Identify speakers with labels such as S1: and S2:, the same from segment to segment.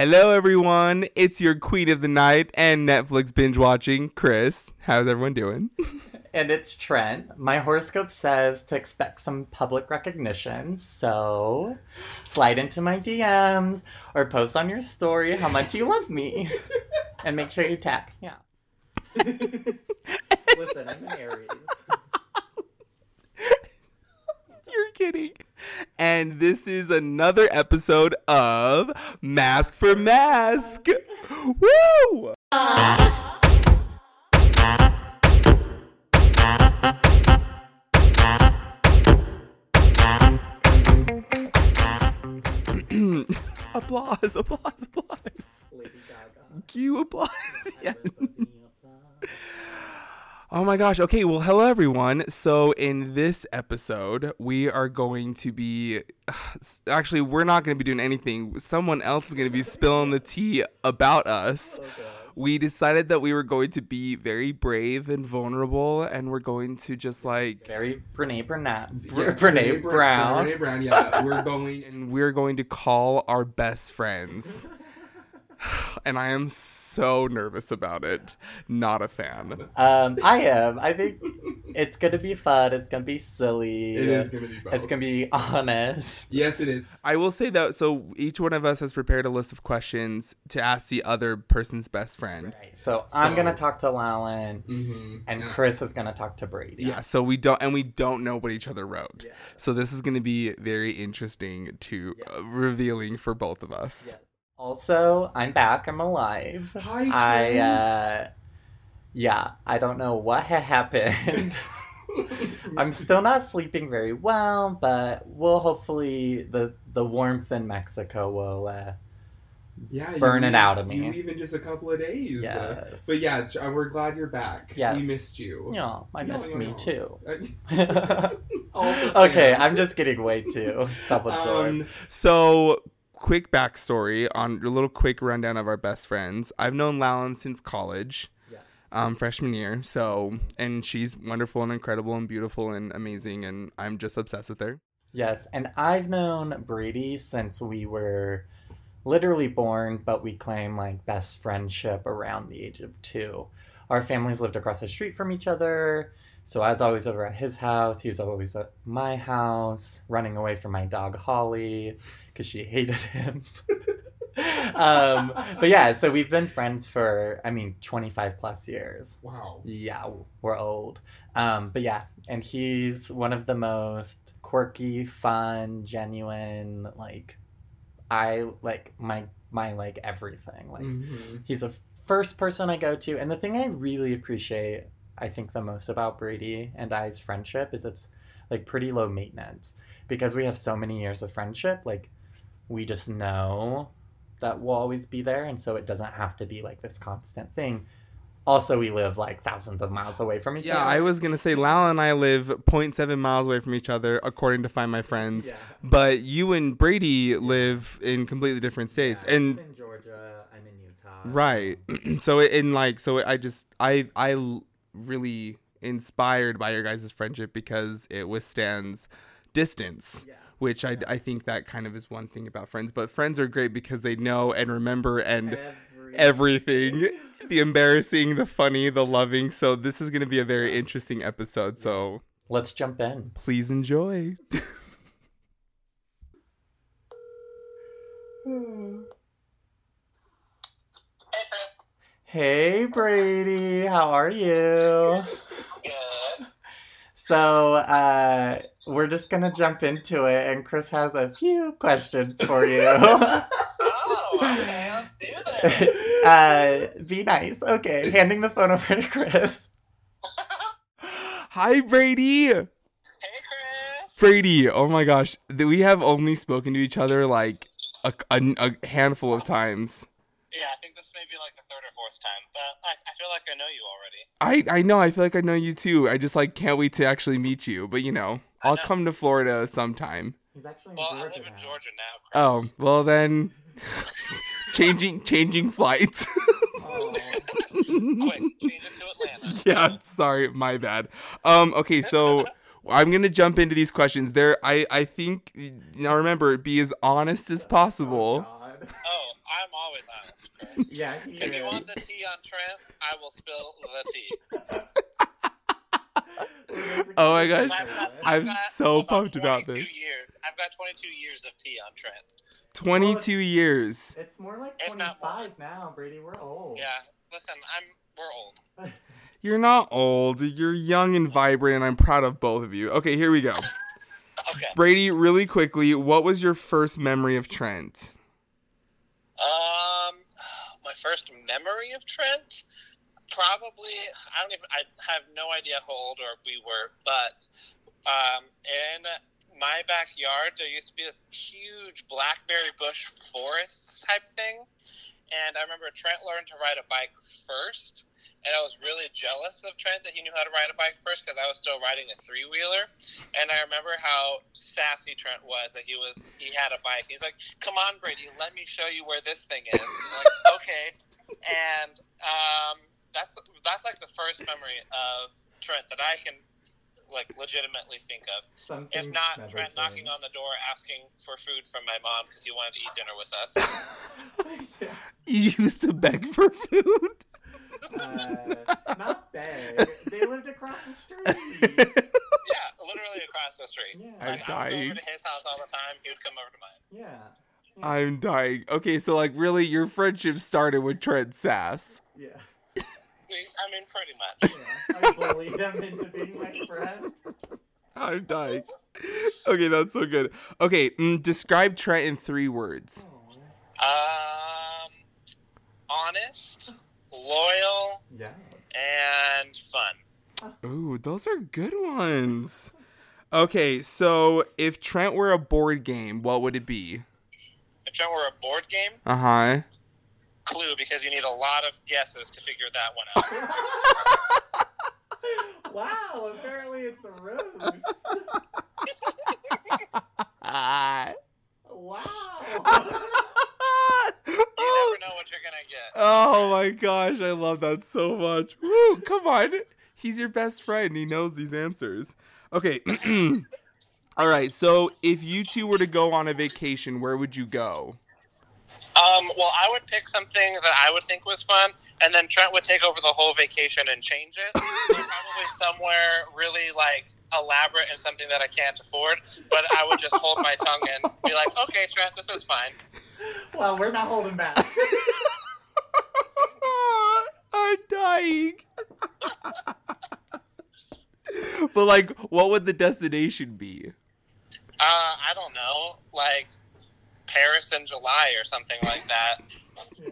S1: Hello, everyone. It's your queen of the night and Netflix binge watching, Chris. How's everyone doing?
S2: And it's Trent. My horoscope says to expect some public recognition, so slide into my DMs or post on your story how much you love me. and make sure you tap. Yeah. Listen, I'm an Aries.
S1: You're kidding. And this is another episode of Mask for Mask. Woo! applause, applause, applause.
S2: Lady Gaga.
S1: Cue applause. yeah. Oh my gosh. Okay. Well, hello everyone. So in this episode, we are going to be actually we're not going to be doing anything. Someone else is going to be spilling the tea about us. We decided that we were going to be very brave and vulnerable, and we're going to just like
S2: Very Brene Burnett.
S1: Yeah,
S2: Brene Brown.
S1: Brene Brown. Yeah, we're going and we're going to call our best friends. And I am so nervous about it. Not a fan.
S2: Um, I am. I think it's gonna be fun. It's gonna be silly.
S1: It is going to be
S2: It's gonna be honest.
S1: Yes, it is. I will say that. So each one of us has prepared a list of questions to ask the other person's best friend.
S2: Right. So, I'm gonna talk to Lalin,
S1: Mm-hmm.
S2: and Chris is gonna talk to Brady.
S1: Yeah. So we don't, and we don't know what each other wrote.
S2: Yeah.
S1: So this is going to be very interesting to
S2: Yeah.
S1: uh, revealing for both of us.
S2: Yes. Also, I'm back. I'm alive.
S1: Hi,
S2: I uh, yeah. I don't know what had happened. I'm still not sleeping very well, but we'll hopefully the the warmth in Mexico will. Uh,
S1: yeah,
S2: burn it out of me.
S1: You leave in just a couple of days. uh,
S2: yes.
S1: but yeah, uh, we're glad you're back.
S2: Yes.
S1: We missed you.
S2: No, I
S1: No,
S2: missed
S1: no,
S2: me
S1: no.
S2: too.
S1: Uh,
S2: okay. I'm just getting way too self-absorbed.
S1: Um, so, quick backstory on a little quick rundown of our best friends. I've known Lalin since college,
S2: Yes.
S1: um, freshman year. So, and she's wonderful and incredible and beautiful and amazing, and I'm just obsessed with her.
S2: Yes, and I've known Brady since we were literally born, but we claim like best friendship around the age of two. Our families lived across the street from each other, so I was always over at his house. He was always at my house, running away from my dog Holly because she hated him. um, but yeah, so we've been friends for, I mean, 25 plus years.
S1: Wow.
S2: Yeah, we're old. Um, but yeah, and he's one of the most quirky, fun, genuine, like I like my my like everything. Like
S1: Mm-hmm.
S2: he's the first person I go to, and the thing I really appreciate, I think the most about Brady and I's friendship is it's like pretty low maintenance because we have so many years of friendship. Like we just know that we'll always be there, and so it doesn't have to be like this constant thing. Also, we live like thousands of miles away from each
S1: Yeah,
S2: other.
S1: Yeah, I was gonna say Lal and I live 0.7 miles away from each other, according to Find My Friends.
S2: Yeah.
S1: But you and Brady live in completely different states,
S2: Yeah,
S1: and
S2: in Georgia. I'm in Utah.
S1: Right. so it- in like so I just I I really inspired by your guys' friendship because it withstands distance.
S2: Yeah.
S1: Which I, I think that kind of is one thing about friends, but friends are great because they know and remember and
S2: Every-
S1: everything the embarrassing, the funny, the loving. So, this is going to be a very interesting episode. So,
S2: Let's jump in.
S1: please enjoy.
S3: Hey,
S2: Brady. How are you?
S3: Good.
S2: So, uh, we're just gonna jump into it, and Chris has a few questions for you.
S3: Oh, okay. Let's do this.
S2: uh, be nice. Okay, handing the phone over to Chris.
S1: Hi, Brady.
S3: Hey, Chris.
S1: Brady, oh my gosh, we have only spoken to each other like a, a, a handful of times.
S3: Yeah, I think this may be like the third or fourth time, but I, I feel like I know you already.
S1: I I know, I feel like I know you too. I just like can't wait to actually meet you. But you know, I'll
S3: know.
S1: come to Florida sometime.
S2: He's actually in
S3: Well, I
S2: Georgia
S3: live in
S2: now.
S3: Georgia now.
S1: Oh well then, changing changing flights.
S2: Oh.
S3: Quick, change it to Atlanta.
S1: yeah, sorry, my bad. Um, okay, so I'm gonna jump into these questions. There, I I think now remember, be as honest as possible.
S2: God.
S3: Oh, I'm always honest, Chris.
S2: Yeah, he
S3: If you want the tea on Trent, I will spill the tea.
S1: Oh my gosh.
S3: I've got-
S1: I'm so pumped about this.
S3: Years. I've got 22 years of tea on Trent.
S1: 22 years.
S2: It's more like
S3: If not more.
S2: 25 now, Brady. We're old.
S3: Yeah, listen, I'm we're old.
S1: You're not old. You're young and vibrant, and I'm proud of both of you. Okay, here we go.
S3: Okay.
S1: Brady, really quickly, what was your first memory of Trent?
S3: Um, my first memory of Trent, probably I don't even I have no idea how old or we were, but um, in my backyard there used to be this huge blackberry bush forest type thing, and I remember Trent learned to ride a bike first. And I was really jealous of Trent that he knew how to ride a bike first because I was still riding a three wheeler. And I remember how sassy Trent was that he was he had a bike. He's like, "Come on, Brady, let me show you where this thing is." I'm like, okay, and um, that's that's like the first memory of Trent that I can like legitimately think of.
S2: Some
S3: If not,
S2: never
S3: Trent knocking on the door asking for food from my mom because he wanted to eat dinner with us.
S2: Yeah.
S1: You used to beg for food?
S2: Uh, not beg. They lived across the street.
S3: yeah, literally across the street.
S2: Yeah.
S1: I'm
S3: Like, I would go
S1: dying.
S3: over to his house all the time. He would come over to mine.
S2: Yeah. yeah.
S1: I'm dying. Okay, so like really your friendship started with Trent Sass.
S2: Yeah.
S3: We- I mean, pretty much.
S2: yeah. I bullied him into being my friend.
S1: I'm dying. Okay, that's so good. Okay, mm, describe Trent in three words.
S3: Um, honest, loyal,
S2: Yeah.
S3: and fun.
S1: Ooh, those are good ones. Okay, so if Trent were a board game, what would it be?
S3: If Trent were a board game,
S1: Uh huh.
S3: Clue, because you need a lot of guesses to figure that one out.
S2: wow, apparently it's a rose. Wow.
S3: You never know what you're gonna get.
S1: Oh my gosh, I love that so much. Woo, come on. He's your best friend. He knows these answers. Okay. All right. So, if you two were to go on a vacation, where would you go?
S3: Um, well, I would pick something that I would think was fun, and then Trent would take over the whole vacation and change it. So probably somewhere really like elaborate and something that I can't afford. But I would just hold my tongue and be like, "Okay, Trent, this is fine."
S2: Well, we're not holding back.
S1: I'm dying. but like, what would the destination be?
S3: Uh, I don't know, like Paris in July or something like that.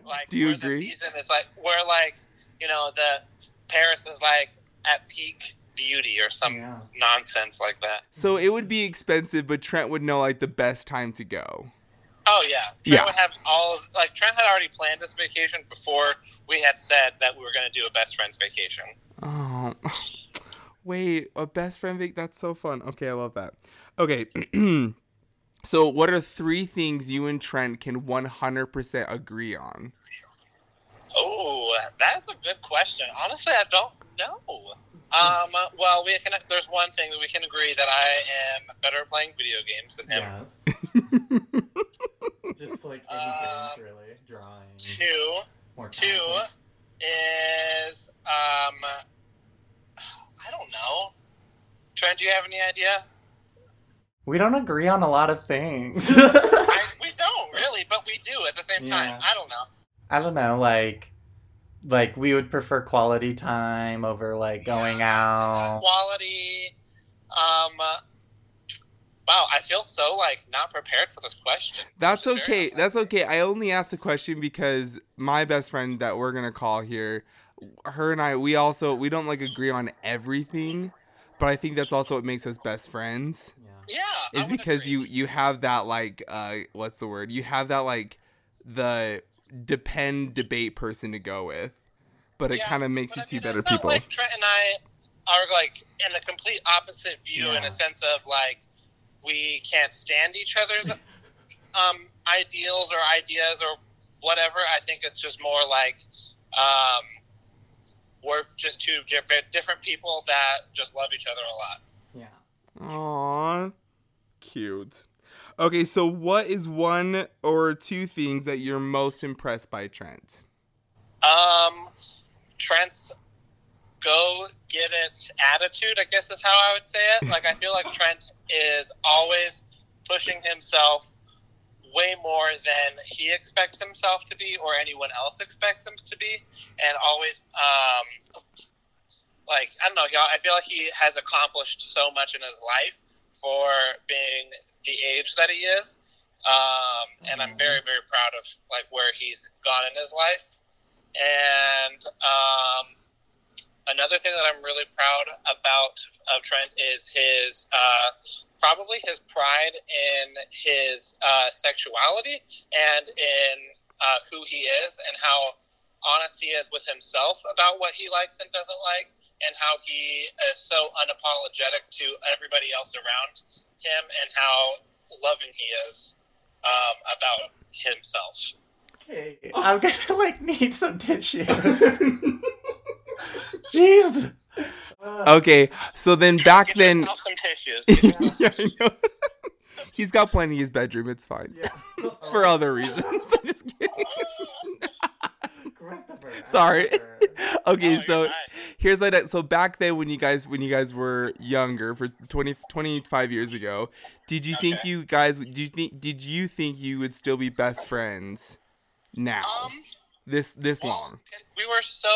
S3: Like,
S1: Do you
S3: where
S1: agree?
S3: The season is like where like you know the Paris is like at peak beauty or some
S2: Yeah.
S3: nonsense like that.
S1: So it would be expensive, but Trent would know like the best time to go.
S3: Oh yeah, Trent
S1: Yeah.
S3: would have all of like Trent had already planned this vacation before we had said that we were going to do a best friends vacation.
S1: Oh, wait, a best friend vac? That's so fun. Okay, I love that. Okay, so what are three things you and Trent can 100% agree on?
S3: Oh, that's a good question. Honestly, I don't know. Um, well, we can. There's one thing that we can agree that I am better at playing video games than him.
S2: Yes. Just like any
S3: Um,
S2: games, really. Drawing.
S3: Two,
S2: More
S3: two
S2: content.
S3: is um, I don't know. Trent, do you have any idea?
S2: We don't agree on a lot of things.
S3: I, we don't really, but we do at the same time. I don't know.
S2: I don't know, like, like we would prefer quality time over like going out.
S3: Quality. Um. Wow, I feel so like not prepared for this question.
S1: That's
S3: Which
S1: okay. That's okay. I only asked the question because my best friend that we're gonna call here, her and I, we also we don't like agree on everything, but I think that's also what makes us best friends.
S2: Yeah.
S3: Yeah,
S1: Is because
S3: agree.
S1: you you have that like uh what's the word? You have that like the depend debate person to go with, but it
S3: Yeah,
S1: kind of makes you
S3: I
S1: two
S3: mean,
S1: better people.
S3: Like Trent and I are like in a complete opposite view in a sense of like we can't stand each other's um, ideals or ideas or whatever. I think it's just more like um, we're just two different different people that just love each other a lot.
S1: Aww, cute. Okay, so what is one or two things that you're most impressed by Trent?
S3: Um, Trent's go get it attitude, I guess is how I would say it. Like, I feel like Trent is always pushing himself way more than he expects himself to be or anyone else expects him to be, and always, um, like, I don't know, he, I feel like he has accomplished so much in his life for being the age that he is. Um, and I'm very, very proud of like where he's gone in his life. And um, another thing that I'm really proud about of Trent is his uh, probably his pride in his uh, sexuality and in uh, who he is and how honest he is with himself about what he likes and doesn't like and how he is so unapologetic to everybody else around him and how loving he is um, about himself.
S2: Okay, I'm gonna like need some tissues. Jeez.
S1: Okay, so then back
S3: Get
S1: then.
S3: some tissues. Get
S1: yeah, I know. He's got plenty in his bedroom. It's fine.
S2: Yeah.
S1: For other reasons. I'm just kidding.
S2: Christopher.
S1: Sorry.
S2: Christopher.
S1: Okay,
S3: Oh,
S1: so here's what I, so back then when you guys when you guys were younger for 20 25 years ago, did you think you guys did you think did you think you would still be best friends now?
S3: Um,
S1: this this
S3: well,
S1: long.
S3: We were so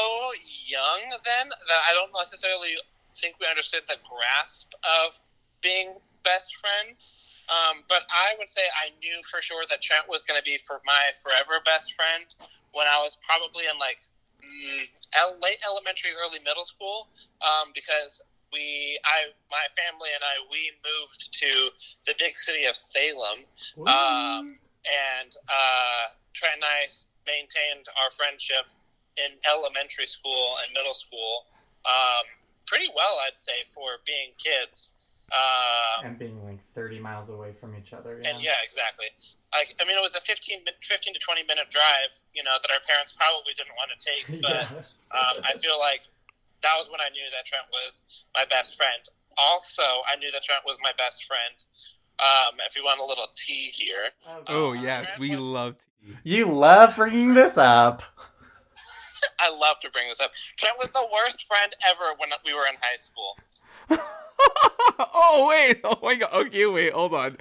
S3: young then that I don't necessarily think we understood the grasp of being best friends. Um, but I would say I knew for sure that Trent was going to be for my forever best friend when I was probably in like mm, late elementary, early middle school, um, because we, I, my family and I, we moved to the big city of Salem, um, and uh, Trent and I maintained our friendship in elementary school and middle school um, pretty well, I'd say, for being kids. Um,
S2: and being like 30 miles away from each other. Yeah.
S3: and yeah, exactly. Like, I mean, it was a 15, 15 to 20 minute drive, you know, that our parents probably didn't want to take. But
S2: Yeah.
S3: um, I feel like that was when I knew that Trent was my best friend. Also, I knew that Trent was my best friend. Um, if you want a little tea here,
S1: Oh
S3: Uh,
S1: yes,
S3: Trent
S1: we
S3: was-
S1: love tea.
S2: You love bringing this up.
S3: I love to bring this up. Trent was the worst friend ever when we were in high school.
S1: oh wait! Oh my god! Okay, wait, hold on.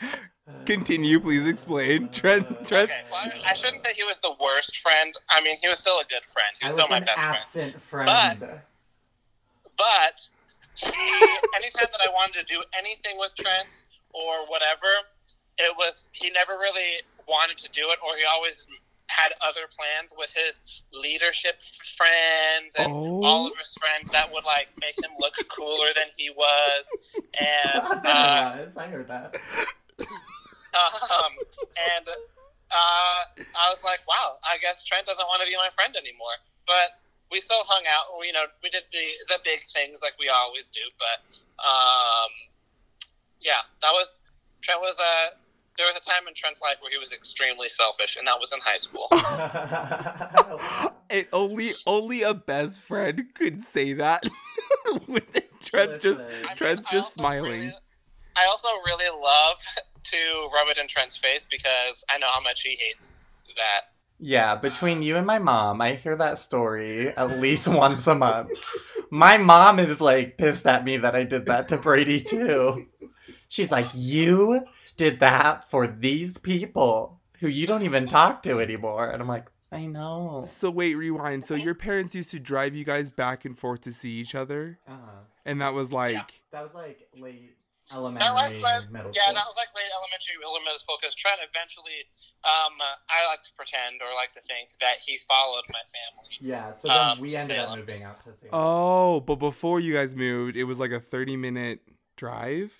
S1: Continue, please explain. Trent, Trent.
S3: Okay, well, I- I shouldn't say he was the worst friend. I mean, he was still a good friend. He was
S2: was
S3: still my
S2: an
S3: best friend.
S2: absent friend.
S3: But he, anytime that I wanted to do anything with Trent or whatever, it was he never really wanted to do it, or he always had other plans with his leadership friends and
S1: Oh.
S3: all of his friends that would like make him look cooler than he was, and uh,
S2: I I heard that.
S3: um, and uh, I was like, wow, I guess Trent doesn't want to be my friend anymore. But we still hung out. You know, we did the the big things like we always do. But um, yeah, that was Trent was a. There was a time in Trent's life where he was extremely selfish, and that was in high school.
S1: It only only a best friend could say that. With Trent just
S2: Listen.
S3: I mean,
S1: Trent's
S3: I
S1: just
S3: also
S1: smiling.
S3: really- I also really love to rub it in Trent's face because I know how much he hates that.
S2: Yeah, between you and my mom, I hear that story at least once a month. My mom is like pissed at me that I did that to Brady too. She's like, You did that for these people who you don't even talk to anymore. And I'm like, I know.
S1: So wait, rewind. So your parents used to drive you guys back and forth to see each other,
S2: Uh-huh.
S1: and that was like,
S2: That was like late elementary,
S3: That was, that,
S2: middle
S3: yeah,
S2: school.
S3: that was like late elementary, early middle school. Because Trent eventually, um, I like to pretend or like to think that he followed my family.
S2: yeah, so then
S3: um,
S2: we
S3: to
S2: ended up moving out to Salem.
S1: oh, but before you guys moved, it was like a thirty minute drive.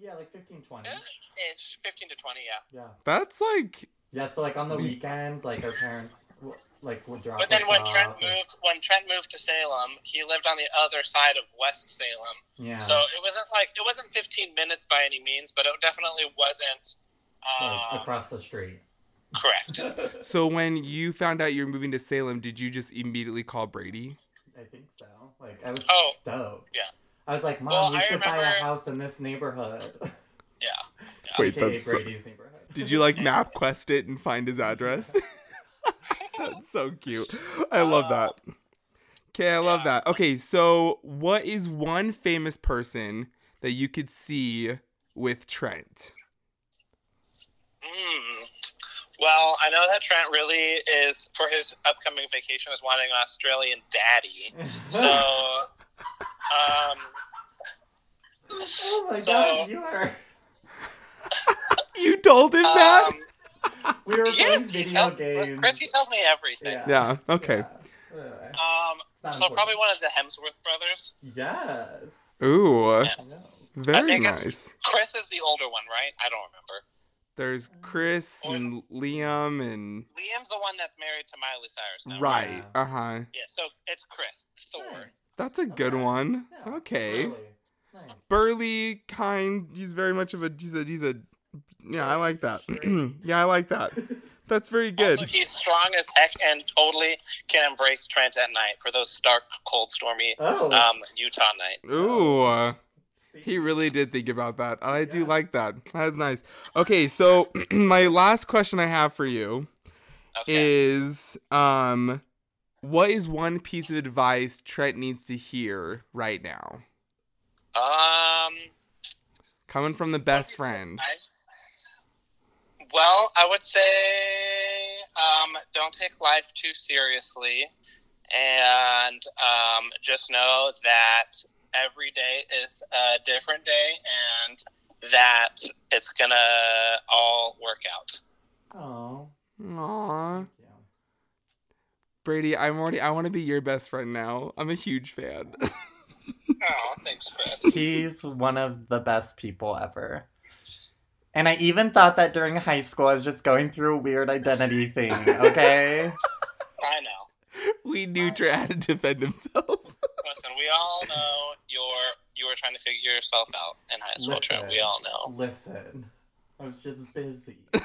S2: Yeah, like 15, 20.
S3: Yeah, it's fifteen to twenty, yeah.
S2: Yeah.
S1: That's like,
S2: Yeah, so like on the weekends, like our parents like would drop
S3: But then when
S2: off
S3: Trent
S2: and-
S3: moved, when Trent moved to Salem, he lived on the other side of West Salem.
S2: yeah,
S3: So it wasn't like it wasn't fifteen minutes by any means, but it definitely wasn't.
S2: like
S3: Um,
S2: across the street.
S3: correct.
S1: so when you found out you were moving to Salem, did you just immediately call Brady?
S2: I think so. Like I was
S3: Oh,
S2: stoked.
S3: yeah.
S2: I was like, Mom,
S3: Well,
S2: we
S3: I
S2: should buy a house in this neighborhood.
S3: Yeah.
S1: Wait,
S2: AKA
S1: that's
S2: Brady's neighborhood.
S1: Did you like map quest it and find his address? That's so cute. I love that. Okay, I love that. Okay, so what is one famous person that you could see with Trent?
S3: Hmm. Well, I know that Trent really is for his upcoming vacation is wanting an Australian daddy. So, um,
S2: oh my
S3: So-
S2: god, you are.
S1: You told him that?
S3: um,
S2: We were playing
S3: yes, he
S2: video
S3: tells,
S2: games.
S3: Chris, he tells me everything.
S2: Yeah.
S1: Yeah, okay.
S2: Yeah.
S3: Um,
S2: It's not
S3: so
S2: important.
S3: probably one of the Hemsworth brothers.
S2: Yes.
S1: Ooh,
S3: Yeah.
S1: Very nice.
S3: Chris is the older one, right? I don't remember.
S1: There's Chris and Liam and
S3: Liam's the one that's married to Miley Cyrus now.
S1: right.
S2: Yeah.
S1: Uh huh.
S3: Yeah, so it's Chris Thor.
S2: Nice.
S1: That's a good
S2: Okay.
S1: one.
S2: Yeah,
S1: Okay.
S2: really. Nice.
S1: Burly, kind. He's very much of a. He's a. He's a. Yeah, I like that. Yeah, I like that. That's very good.
S3: Also, he's strong as heck and totally can embrace Trent at night for those stark, cold, stormy
S2: Oh.
S3: um, Utah nights.
S1: Ooh. uh, He really did think about that. I do
S2: Yeah.
S1: like that. That's nice. Okay, so my last question I have for you
S3: Okay.
S1: is um what is one piece of advice Trent needs to hear right now?
S3: Um,
S1: Coming from the best friend.
S3: Nice. Well, I would say um, don't take life too seriously, and um, just know that every day is a different day, and that it's gonna all work out.
S2: Oh.
S1: Aww.
S2: Thank you.
S1: Brady, I'm already I want to be your best friend now. I'm a huge fan.
S3: Oh, thanks, Chris.
S2: He's one of the best people ever. And I even thought that during high school I was just going through a weird identity thing, okay?
S3: I know.
S1: we knew Trent had to defend himself.
S3: Listen, we all know you're you were trying to figure yourself out in high school, Trent. We all know.
S2: Listen. I was just busy.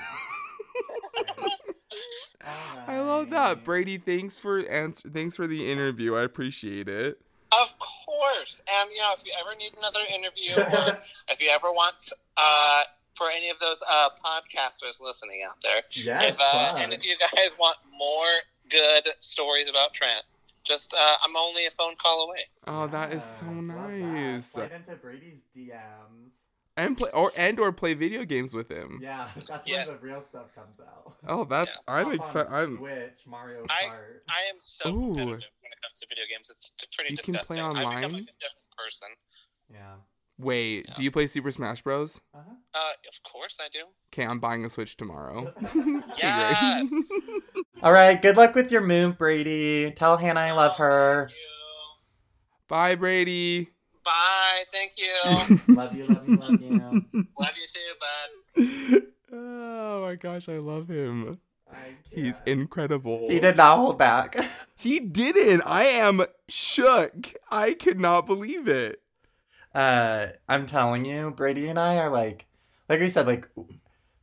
S1: I love that. Brady, thanks for answer thanks for the interview. I appreciate it.
S3: Of course. And, you know, if you ever need another interview or if you ever want, uh, for any of those uh, podcasters listening out there,
S2: Yes,
S3: if, uh, and if you guys want more good stories about Trent, just, uh, I'm only a phone call away.
S1: Oh, that is so
S2: Yes,
S1: nice.
S2: Slide into Brady's DMs.
S1: And play or and or play video games with him.
S2: Yeah, that's when
S3: Yes.
S2: the real stuff comes out.
S1: Oh, that's
S3: Yeah.
S1: I'm excited. I'm
S2: Switch, Mario
S3: I-
S2: Kart.
S3: I am so
S1: Ooh.
S3: competitive when it comes to video games. It's pretty
S1: You can play
S3: disgusting. I become
S1: online?
S3: like a different person.
S2: yeah.
S1: Wait,
S3: Yeah.
S1: do you play Super Smash Bros?
S2: Uh-huh.
S3: Uh, of course I do.
S1: Okay, I'm buying a Switch tomorrow.
S3: Yes.
S2: All right, good luck with your move, Brady. Tell Hannah I love her.
S3: Thank you.
S1: Bye, Brady.
S3: Bye. Thank you.
S2: love you, love you, love you.
S3: Love you too, bud.
S1: oh my gosh, I love him.
S2: I
S1: He's incredible.
S2: He did not hold back.
S1: He didn't. I am shook. I could not believe it.
S2: Uh, I'm telling you, Brady and I are like, like we said, like,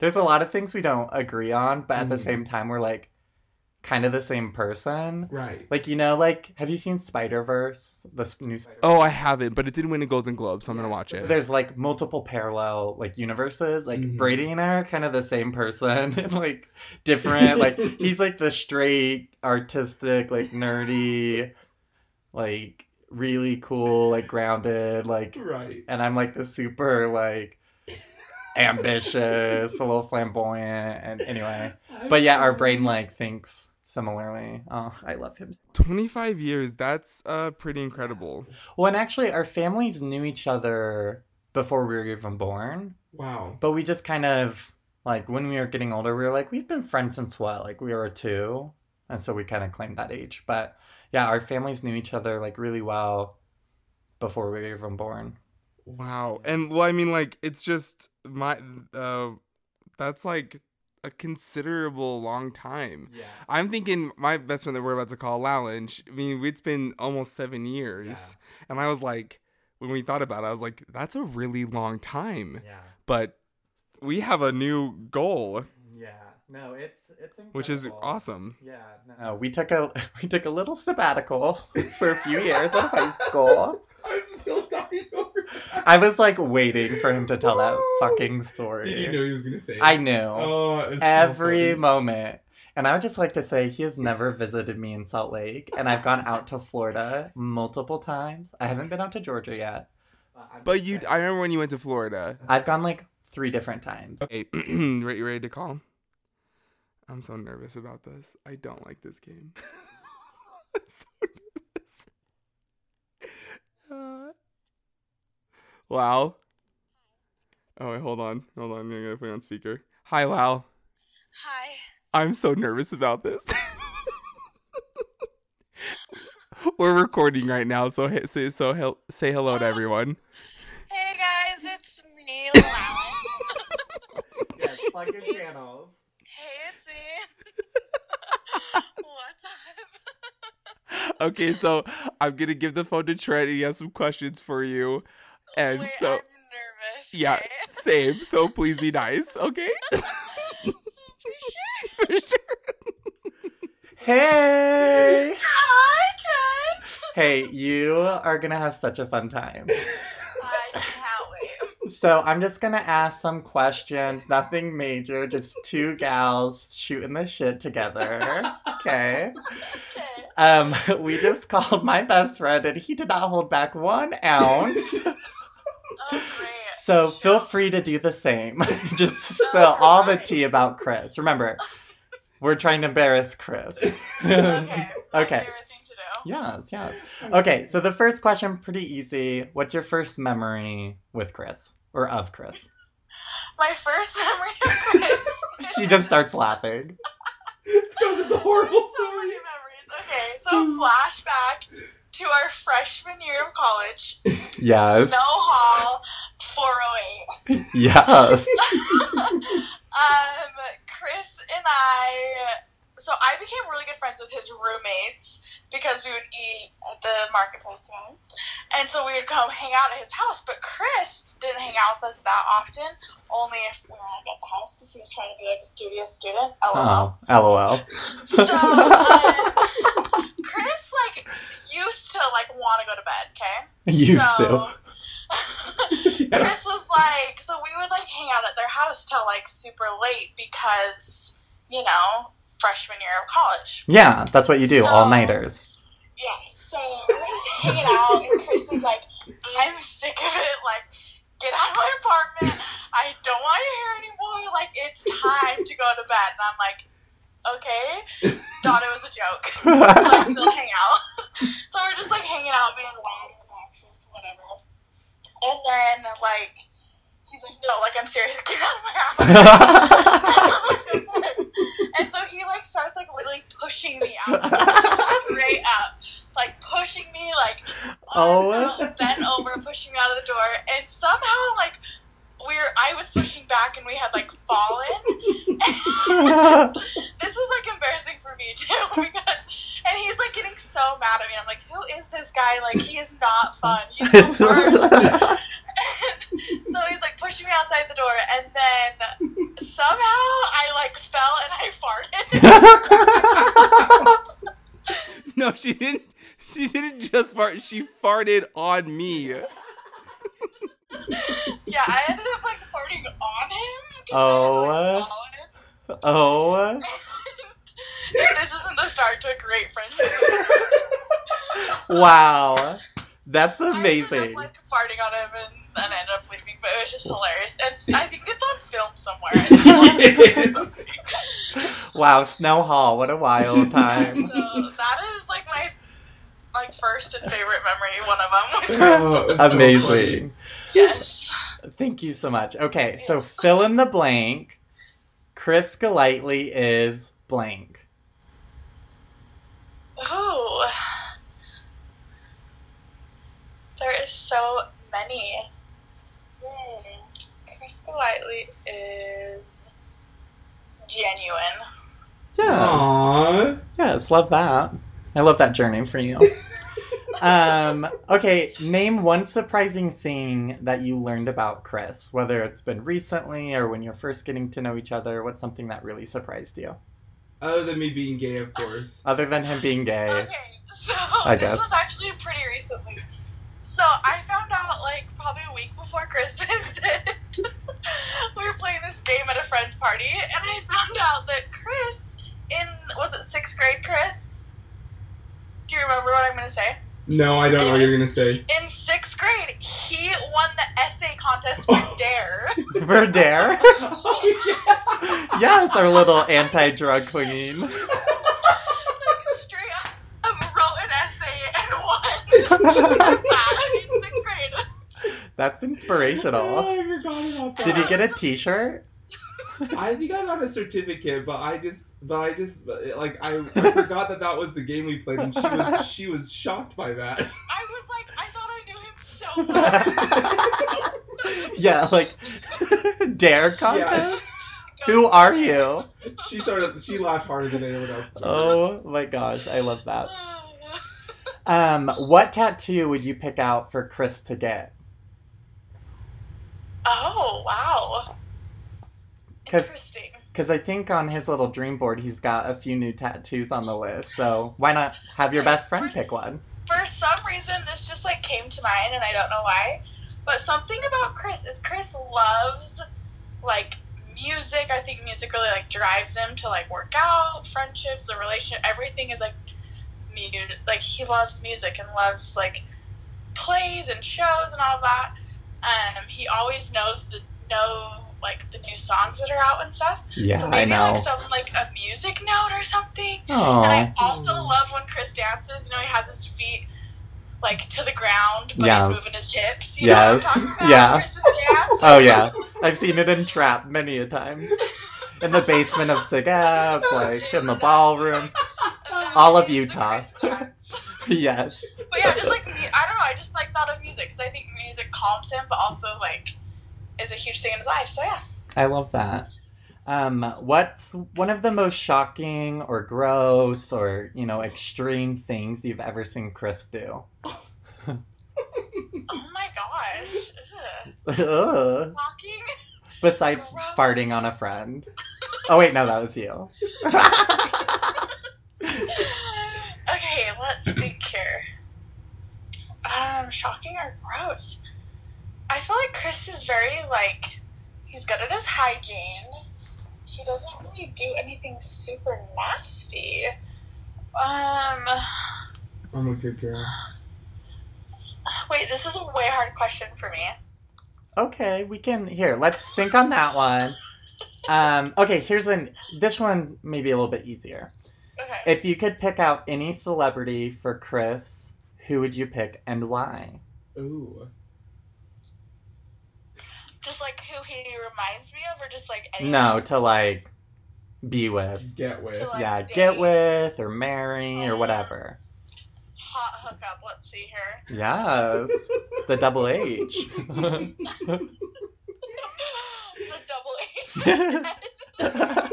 S2: there's a lot of things we don't agree on, but at the
S1: Mhm.
S2: same time, we're like, kind of the same person.
S1: Right.
S2: Like, you know, like, have you seen Spider Verse? The new Spider.
S1: Oh, I haven't, but it did win a Golden Globe, so I'm gonna watch it.
S2: There's like multiple parallel like universes. Like
S1: Mhm.
S2: Brady and I are kind of the same person and like different. like he's like the straight, artistic, like nerdy, like really cool, like grounded, like
S1: right.
S2: and I'm like the super like ambitious, a little flamboyant, and anyway. But yeah, our brain like thinks similarly. Oh, I love him.
S1: 25 years. That's uh pretty incredible.
S2: Well, and actually, our families knew each other before we were even born.
S1: Wow.
S2: But we just kind of like when we were getting older, we were like, we've been friends since what? Like we were two. And so we kind of claimed that age. But yeah, our families knew each other like really well before we were even born.
S1: Wow. And well, I mean, like, it's just my uh, that's like a considerable long time.
S2: Yeah.
S1: I'm thinking my best friend that we're about to call Lalin. sh- I mean, it's been almost seven years, Yeah. and I was like, when we thought about it, I was like, that's a really long time.
S2: Yeah.
S1: But we have a new goal,
S2: Yeah. No, it's it's incredible.
S1: which is awesome.
S2: Yeah. No, uh, we took a we took a little sabbatical for a few years in high school.
S1: I'm still dying over
S2: I was like waiting for him to tell that fucking story.
S1: Did you know he was gonna say? it?
S2: I knew
S1: Oh, it's so
S2: every moment. And I would just like to say he has never visited me in Salt Lake, and I've gone out to Florida multiple times. I haven't been out to Georgia yet.
S1: But you, I remember when you went to Florida.
S2: I've gone like three different times.
S1: Okay, ready, you ready to call? I'm so nervous about this. I don't like this game. I'm so nervous. Uh, Lal. Oh wait, hold on, hold on. I'm gonna put you on speaker. Hi, Lal.
S4: Hi.
S1: I'm so nervous about this. We're recording right now, so he- say so hel- say hello to oh. everyone.
S4: Hey guys, it's me, Lau.
S2: Yes, plug your channels.
S4: hey, it's me. What's up?
S1: Okay, so I'm gonna give the phone to Trent. He has some questions for you, and
S4: Wait,
S1: so
S4: I'm nervous.
S1: yeah, same. So please be nice, okay? For sure.
S2: Hey!
S4: Hi, Trent.
S2: Hey, you are gonna have such a fun time.
S4: I can't wait.
S2: So I'm just gonna ask some questions, nothing major, just two gals shooting the shit together. Okay.
S4: Okay.
S2: Um, we just called my best friend and he did not hold back one ounce.
S4: Oh, great.
S2: So feel free to do the same. just spill all the tea about Chris. Remember, we're trying to embarrass Chris.
S4: Okay. My
S2: Okay.
S4: thing to do.
S2: Yes, yes. Hmm. Okay, so the first question, pretty easy. What's your first memory with Chris? Or of Chris?
S4: My first memory of Chris.
S2: She just starts laughing.
S1: it's a
S4: There's so many memories. Okay, so flashback to our freshman year of college.
S2: Yes.
S4: Snow Hall 408.
S2: Yes.
S4: um, Chris and I. So I became really good friends with his roommates because we would eat at the marketplace together, and so we would come hang out at his house. But Chris didn't hang out with us that often, only if we were at the house because he was trying to be like a studious student. LOL.
S2: Oh, lol.
S4: So like used to like want to go to bed. Okay.
S2: Used
S4: so,
S2: to.
S4: Chris was like, so we would like hang out at their house till like super late because, you know, freshman year of college.
S2: Yeah, that's what you do,
S4: So-
S2: all nighters.
S4: Yeah, so we're just hanging out, and Chris is like, I'm sick of it. Like, get out of my apartment. I don't want you here anymore. Like, it's time to go to bed. And I'm like, okay. Thought it was a joke. so I still hang out. So we're just like hanging out, being loud and obnoxious, whatever. And then like he's like, no, like I'm serious, get out of my house. and so he like starts like literally pushing me out, the straight up, like pushing me like
S2: Oh.
S4: bent over, pushing me out of the door, and somehow like. We were, I was pushing back and we had like fallen. this was like embarrassing for me too because and he's like getting so mad at me. I'm like, who is this guy? Like he is not fun. He's the so he's like pushing me outside the door and then somehow I like fell and I farted.
S1: No, she didn't. She didn't just fart. She farted on me.
S4: Yeah, I ended up like farting on him.
S2: Oh.
S4: I had, like, fallen.
S2: oh. Uh.
S4: this isn't the start to a great friendship.
S2: Wow. That's
S4: I ended
S2: amazing.
S4: up like farting on him and then ended up leaving, but it was just hilarious. And I think it's on film somewhere. It's.
S2: Wow, Snow Hall, what a wild time.
S4: so that is like my like first and favorite memory. One of them.
S1: Oh,
S2: Amazing.
S4: Yes.
S2: Thank you so much. Okay, so fill in the blank. Chris Golightly is blank.
S4: Oh. There is so many. Hmm. Chris Golightly is genuine.
S2: Yes.
S1: Aww.
S2: Yes, love that. I love that journey for you. um, okay, name one surprising thing that you learned about Chris, whether it's been recently or when you're first getting to know each other. What's something that really surprised you?
S1: Other than me being gay, of course.
S2: Other than him being gay.
S4: Okay, so
S2: I
S4: this
S2: guess.
S4: was actually pretty recently. So I found out like probably a week before Christmas that we were playing this game at a friend's party, and I found out that Chris in was it sixth grade, Chris? Do you remember what I'm gonna say?
S1: No, I don't know what you're gonna say.
S4: In sixth grade, he won the essay contest for oh. Dare.
S2: For D.A.R.E.? yeah. yes, our little anti-drug queen.
S4: like straight up um, wrote an essay and won. That's that in sixth grade.
S2: That's inspirational.
S1: Oh, I forgot about that.
S2: Did he get a T-shirt?
S1: I think I got a certificate, but I just, but I just, like, I, I forgot that that was the game we played, and she was, she was shocked by that.
S4: I was like, I thought I knew him so well.
S2: Yeah, like D.A.R.E. contest. Who are you?
S1: She started, she laughed harder than anyone else. did.
S2: Oh my gosh, I love that. Um, what tattoo would you pick out for Chris to get?
S4: Oh wow.
S2: 'Cause-
S4: Interesting.
S2: Because I think on his little dream board, he's got a few new tattoos on the list. So why not have your best friend pick one?
S4: For some reason, this just like came to mind, and I don't know why. But something about Chris is Chris loves like music. I think music really like drives him to like work out, friendships, the relationship. Everything is like mute. Like he loves music and loves like plays and shows and all that. Um, he always knows the know like the new songs that are out and stuff.
S2: Yeah,
S4: so
S2: I
S4: maybe
S2: know.
S4: like some like a music note or something. And I also love when Chris dances. You know, he has his feet like to the ground, but
S2: Yes.
S4: he's moving his hips. You know
S2: Yes.
S4: what I'm talking about?
S2: Yeah.
S4: Chris's dance.
S2: oh yeah. I've seen it in Trap many a times. In the basement of Sigap, like in the ballroom. All of Utah. Yes.
S4: But yeah, just like I don't know, I just like thought of music because I think music calms him, but also like is a huge thing in his life. So yeah.
S2: I love that. Um, what's one of the most shocking or gross or you know extreme things you've ever seen Chris do?
S4: Oh my gosh. Ugh.
S2: Ugh. Besides
S4: Gross.
S2: farting on a friend. Oh wait, no, that was you.
S4: okay, let's think here. Um, shocking or gross? I feel like Chris is very like he's good at his hygiene. He doesn't really do anything super nasty. Um,
S1: I'm a good girl.
S4: wait, this is a way hard question for me.
S2: Okay, we can here. Let's think on that one. Um, okay, here's an. This one may be a little bit easier.
S4: Okay.
S2: If you could pick out any celebrity for Chris, who would you pick and why?
S1: Ooh.
S4: Just like who he reminds me of, or just like anyone
S2: No, to like be with.
S1: Get with.
S4: To, like,
S2: Yeah,
S4: date.
S2: get with or marry or whatever.
S4: hot hookup. Let's see here.
S2: Yes, the double H.
S4: the double H.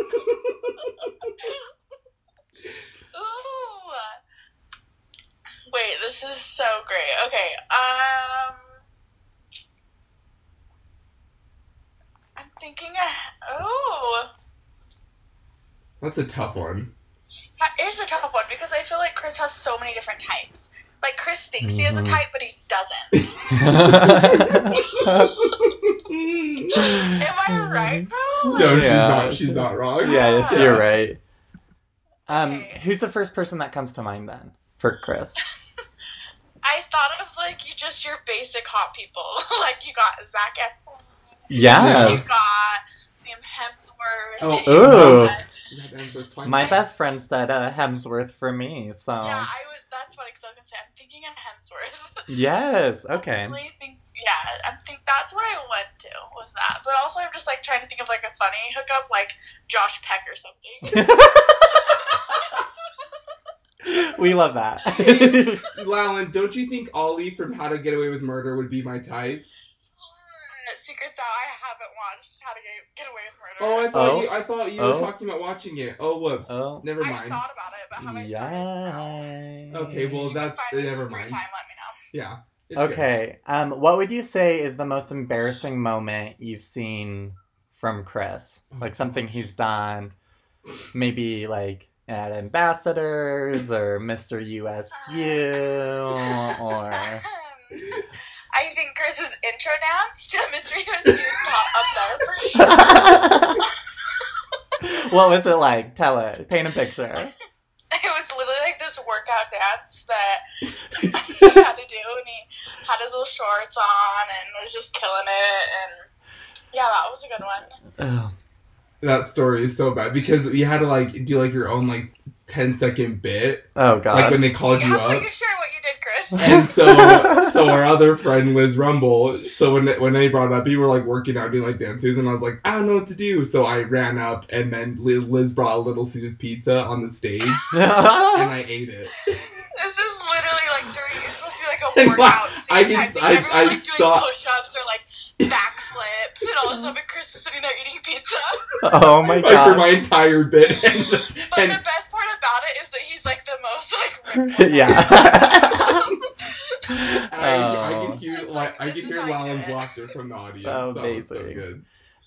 S4: Ooh. Wait, this is so great. Okay, um, I'm thinking. Oh,
S1: That's a tough one.
S4: that is a tough one because I feel like Chris has so many different types. Like Chris thinks he has a
S2: Mhm.
S4: type, but he doesn't. Am I right, bro?
S1: No,
S2: Yeah.
S1: she's not. She's not wrong.
S2: yeah,
S4: Yeah.
S2: you're right. Um,
S4: Okay.
S2: who's the first person that comes to mind then for Chris?
S4: I thought of like you just your basic hot people. like you got Zac Efron. You
S2: Yes.
S4: got Liam Hemsworth.
S1: Oh.
S2: Ooh.
S4: got-
S1: Goddamn, so it's fine.
S2: My best friend said uh, Hemsworth for me, so
S4: Yeah, I was. That's what I was gonna say. I'm thinking of Hemsworth.
S2: yes, okay.
S4: I really think. Yeah, I think that's where I went to was that. But also, I'm just like trying to think of like a funny hookup, like Josh Peck or something.
S2: we love that.
S1: Lalen, don't you think Ollie from How to Get Away with Murder would be my type?
S4: Secrets out. I haven't watched How to Get, Get Away with
S1: Oh, I
S4: Murder.
S1: thought
S2: Oh.
S1: you. I thought you
S2: Oh.
S1: were talking about watching it. Oh, whoops.
S2: Oh.
S1: Never
S4: I
S1: mind.
S4: thought about it, but have I started?
S2: yeah.
S1: Okay, well,
S4: If you can
S1: that's
S4: find
S1: never mind.
S4: Time, let me know.
S1: Yeah. it's good.
S2: Okay. Um, what would you say is the most embarrassing moment you've seen from Chris? Like something he's done, maybe like at Ambassadors or Mr. USU or
S4: I think Chris's intro dance to Mystery House is top up there for sure.
S2: what was it like? Tell it. Paint a picture.
S4: It was literally like this workout dance that he had to do, and he had his little shorts on and was just killing it. And yeah, that was a good one.
S2: Ugh.
S1: That story is so bad because you had to like do like your own like 10 second bit
S2: Oh god.
S1: like when they called you
S4: Yeah,
S1: up.
S4: pretty sure what you did, Chris.
S1: And so so our other friend was Rumble. So when they, when they brought it up, you were like working out doing like dances, and I was like, I don't know what to do. So I ran up, and then Liz, Liz brought a Little Caesars pizza on the stage, and I ate it.
S4: This is literally like during. It's supposed to be like a workout scene
S1: I can-
S4: type thing.
S1: I- I
S4: like doing
S1: saw-
S4: push-ups or like backflips, and all of a sudden Chris is sitting there eating pizza.
S2: oh my
S1: like for
S2: god.
S1: my entire bit, and,
S4: But
S1: and
S4: the best part about it is that he's like the most like. ripped up
S2: yeah.
S1: I, I
S2: Oh.
S1: can hear like
S4: like,
S1: I
S4: this
S1: can
S4: is
S1: hear Lalan's laughter from the audience.
S2: Oh,
S1: so it's so
S2: amazing.
S1: good.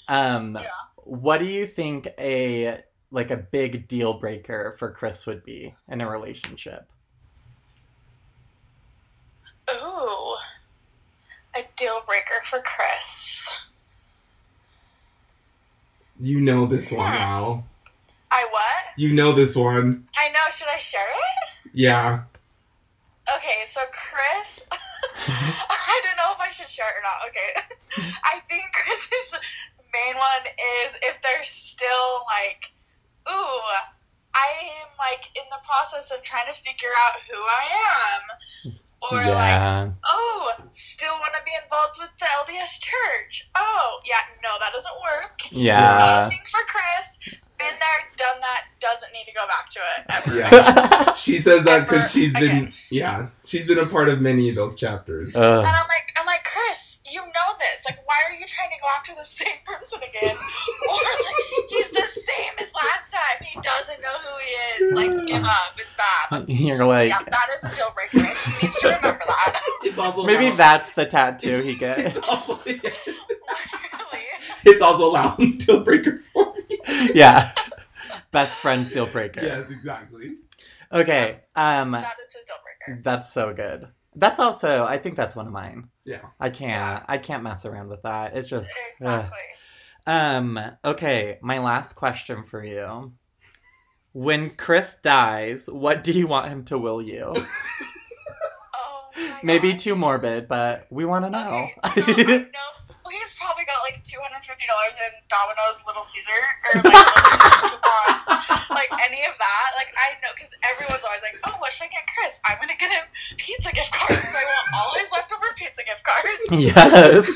S2: um
S4: Yeah.
S2: what do you think a like a big deal breaker for Chris would be in a relationship?
S4: Ooh, a deal breaker for Chris.
S1: You know this one, Lal.
S4: I what?
S1: You know this one.
S4: I know. Should I share it?
S1: Yeah.
S4: Okay, so Chris, I don't know if I should share it or not. Okay, I think Chris's main one is if they're still like, ooh, I'm like in the process of trying to figure out who I am, or like,
S2: yeah.
S4: oh, still want to be involved with the LDS church. Oh, yeah, no, that doesn't work.
S2: yeah.
S4: Nothing for Chris. Been there, done that. Doesn't need to go back to it ever.
S1: Yeah. She says that because she's been
S4: again.
S1: yeah she's been a part of many of those chapters.
S2: Ugh.
S4: And I'm like, I'm like, Chris, you know this. Like, why are you trying to go after the same person again? Or like, he's the same as last time. He doesn't know who he is. Like, give up. It's bad.
S2: You're like
S4: Yeah, that is a deal breaker. He needs to remember that.
S2: Maybe
S1: Lau-
S2: that's the tattoo he gets.
S1: It's also,
S4: Literally.
S1: it's also Lauren's deal breaker for me.
S2: yeah. Best friend deal breaker.
S1: Yes, exactly.
S2: Okay. Um
S4: That is his deal breaker.
S2: that's so good. That's also I think that's one of mine.
S1: Yeah.
S2: I can't I can't mess around with that. It's just ugh.
S4: Exactly.
S2: Um, okay, my last question for you. When Chris dies, what do you want him to will you?
S4: Oh my
S2: Maybe
S4: gosh.
S2: too morbid, but we want to know.
S4: Okay, so know well, he's probably got like two hundred fifty dollars in Domino's Little Caesar or like Little coupons, like any of that. Like I know because everyone's always like, "Oh, what should I get Chris? I'm gonna get him pizza gift cards. So I want all his leftover pizza gift cards."
S2: Yes.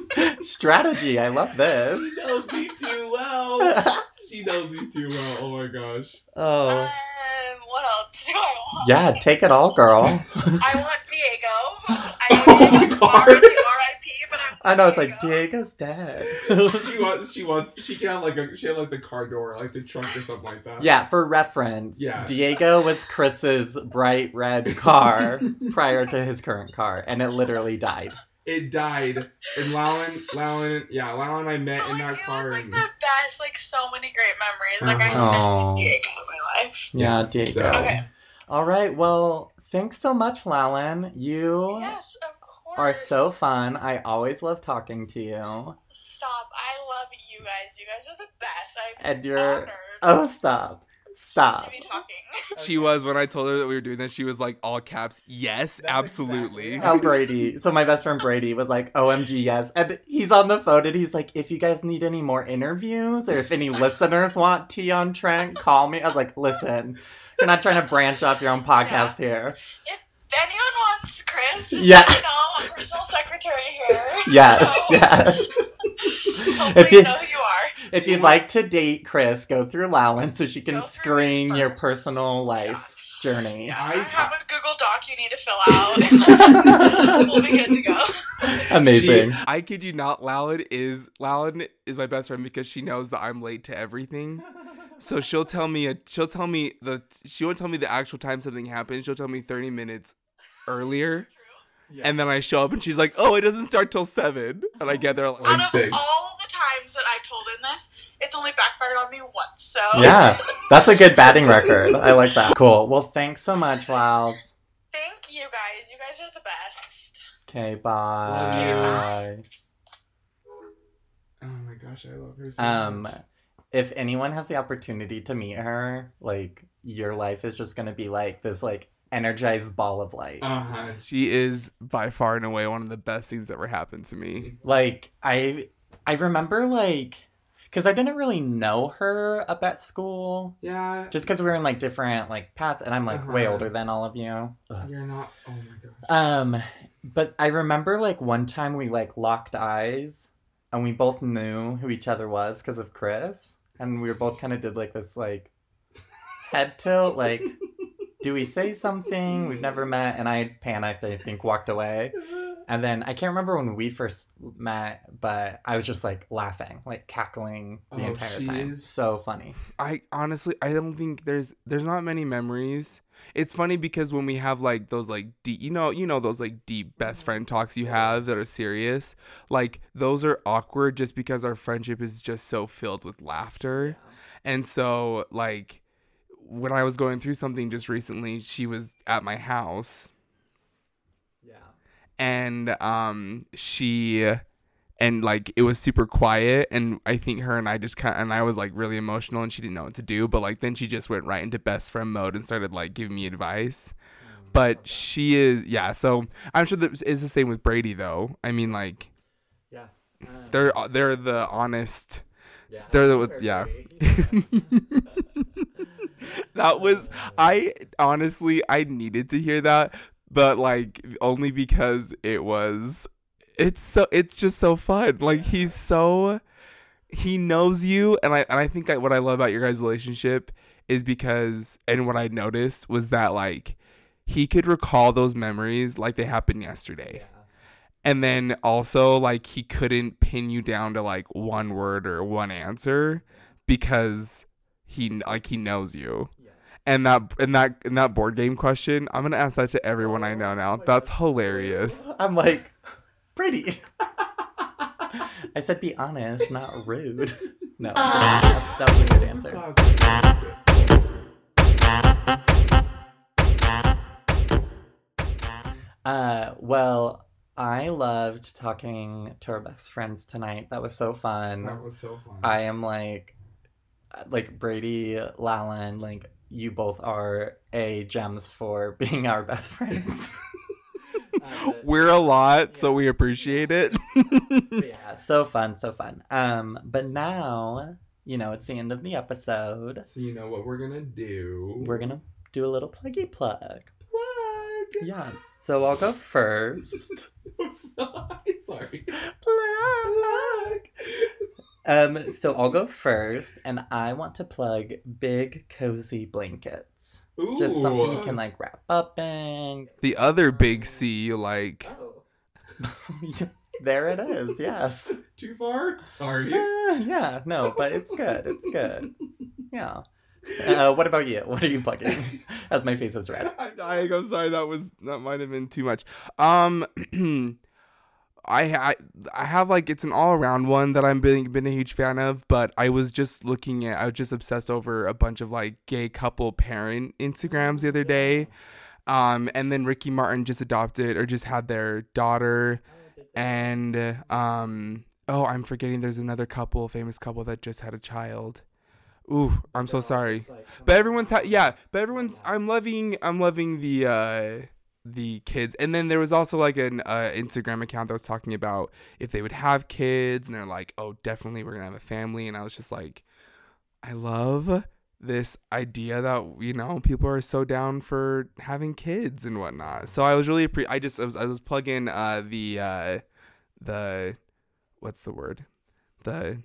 S2: Strategy. I love this.
S1: She knows me too well. She knows me too well. Oh my gosh.
S2: oh.
S4: Um, what else do I want?
S2: Yeah, take it all, girl.
S4: I want Diego. I know Diego's
S1: Oh my God.
S4: already R.I.P., but I, want
S2: I know it's like Diego's dead.
S1: She wants. She wants. She can have like a. She had like the car door, like the trunk or something like that.
S2: yeah, for reference,
S1: Yeah.
S2: Diego was Chris's bright red car prior to his current car, and it literally died.
S1: It died, and Lauren, Lauren, yeah, Lauren and I met
S4: But,
S1: in
S4: like,
S1: that
S4: it was
S1: car.
S4: like
S1: and-
S4: the best, like so many great memories. Like I
S1: Uh-huh.
S4: still
S2: Aw.
S4: miss Diego in my life.
S2: Yeah, Diego.
S1: So-
S4: Okay.
S2: All right. Well, thanks so much, Lalen. You
S4: Yes, of course.
S2: are so fun. I always love talking to you.
S4: Stop. I love you guys. You guys are the best. I'm
S2: And you're.
S4: honored
S2: Oh, stop.
S4: To
S2: Stop.
S4: be talking.
S1: She was when I told her that we were doing this. She was like, all caps, yes,
S2: That's
S1: absolutely.
S2: How Brady. So my best friend Brady was like, "OMG, yes," and he's on the phone and he's like, "If you guys need any more interviews or if any listeners want tea on Trent, call me." I was like, "Listen, you're not trying to branch off your own podcast here."
S4: If anyone wants Chris, just
S2: Yeah.
S4: let me know. I'm personal secretary here.
S2: Yes,
S4: So,
S2: yes.
S4: Hopefully
S2: If you- If you'd like to date Chris, go through Lalen so she can
S4: Go through
S2: screen your
S4: first.
S2: personal life journey.
S4: Yeah,
S1: I-
S4: I have a Google Doc you need to fill out. we'll be good to go.
S2: Amazing.
S1: She- I kid you not, Lalin is Lalin is my best friend because she knows that I'm late to everything. So she'll tell me a she'll tell me the she won't tell me the actual time something happened. She'll tell me 30 minutes earlier. And then I show up and she's like, "Oh, it doesn't start till 7." And I get there like,
S4: Out of
S1: six.
S4: all the times that I've told him this, it's only backfired on me once. So
S2: yeah, that's a good batting record. I like that. Cool. Well, thanks so much, Lals.
S4: Thank you guys. You guys are the best.
S2: Okay,
S1: Love
S2: bye.
S1: Oh my gosh, I love her so
S2: Um,
S1: much.
S2: if anyone has the opportunity to meet her, like your life is just gonna be like this, like energized ball of light.
S1: Uh-huh. She is by far and away one of the best things that ever happened to me.
S2: like I, I remember like, cause I didn't really know her up at school,
S1: Yeah.
S2: just because we were in like different like paths, and I'm like way
S1: Uh-huh.
S2: older than all of you. Ugh.
S1: You're not oh my gosh.
S2: Um, but I remember like one time we like locked eyes, and we both knew who each other was because of Chris, and we were both kind of did like this like head tilt, like, do we say something? We've never met, and I panicked. I think walked away, and then I can't remember when we first met, but I was just like laughing, like cackling the
S1: Oh,
S2: entire time.
S1: is-
S2: So funny.
S1: I honestly I don't think there's there's not many memories. It's funny because when we have like those like deep you know you know those like deep best friend talks you have that are serious like those are awkward just because our friendship is just so filled with laughter and so like when I was going through something just recently she was at my house
S2: Yeah.
S1: and um she and like it was super quiet and i think her and i just kind of and i was like really emotional and she didn't know what to do but like then she just went right into best friend mode and started like giving me advice but she is yeah so i'm sure that is the same with brady though i mean like
S2: Yeah.
S1: they're they're the honest
S2: yeah.
S1: they're the yeah that was i honestly i needed to hear that but like only because it was it's so it's just so fun. Like he's so he knows you and i and i think I, what i love about your guys relationship is because and what i noticed was that like he could recall those memories like they happened yesterday. And then also like he couldn't pin you down to like one word or one answer because he like he knows you and that and that and that board game question i'm gonna ask that to everyone i know now that's hilarious
S2: I'm like, pretty. I said be honest, not rude. No, that, that was a good answer. Uh, well, I loved talking to our best friends tonight. That was so fun.
S1: That was so fun
S2: I am like, like Brady, Lalan, like you both are a gems for being our best friends. Uh,
S1: we're a lot so we appreciate it
S2: yeah, so fun, so fun. Um, but now, you know, it's the end of the episode.
S1: so you know what we're gonna do
S2: We're gonna do a little pluggy plug.
S1: plug
S2: Yes. So I'll go first.
S1: sorry
S2: plug. Um, so I'll go first, and I want to plug big cozy blankets. Just something you can like wrap up in.
S1: the other big c you like
S2: Oh. there it is. Yes.
S1: too far sorry
S2: Uh, yeah. No, but it's good. It's good. Yeah. Uh, what about you? What are you plugging? As my face is red.
S1: I'm dying. I'm sorry. That was that might have been too much. Um, I I I have like it's an all around one that I'm been been a huge fan of. But I was just looking at I was just obsessed over a bunch of like gay couple parent Instagrams the other day. Um, and then Ricky Martin just adopted or just had their daughter, and um, oh, I'm forgetting. There's another couple, famous couple that just had a child. Ooh, I'm so sorry. But everyone's ha- yeah, but everyone's I'm loving I'm loving the uh the kids. And then there was also like an uh, Instagram account that was talking about if they would have kids and they're like, "Oh, definitely we're to have a family." And I was just like, I love this idea that you know people are so down for having kids and whatnot. So I was really pre- I just I was I was plugging uh the uh the what's the word? The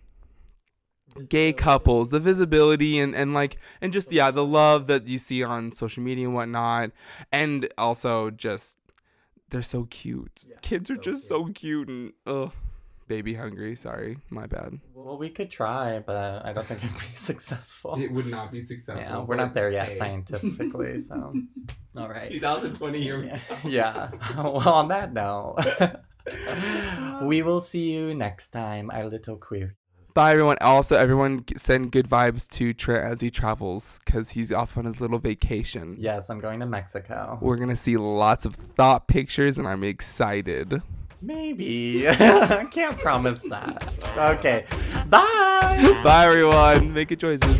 S1: gay couples, the visibility and, and like and just yeah, the love that you see on social media and whatnot. And also just they're so cute.
S2: Yeah,
S1: Kids are
S2: so
S1: just so cute and ugh. Baby hungry, sorry, my bad.
S2: Well, we could try, but I don't think it'd be successful.
S1: It would not be successful.
S2: Yeah, we're not there yet scientifically, so all right.
S1: 2020
S2: Yeah. yeah. Well, on that note, we will see you next time, our little queer.
S1: Bye, everyone. Also, everyone send good vibes to Trent as he travels because he's off on his little vacation.
S2: Yes, I'm going to Mexico.
S1: We're gonna see lots of thought pictures, and I'm excited.
S2: Maybe. I can't promise that. Okay. Bye.
S1: Bye, everyone. Make good choices.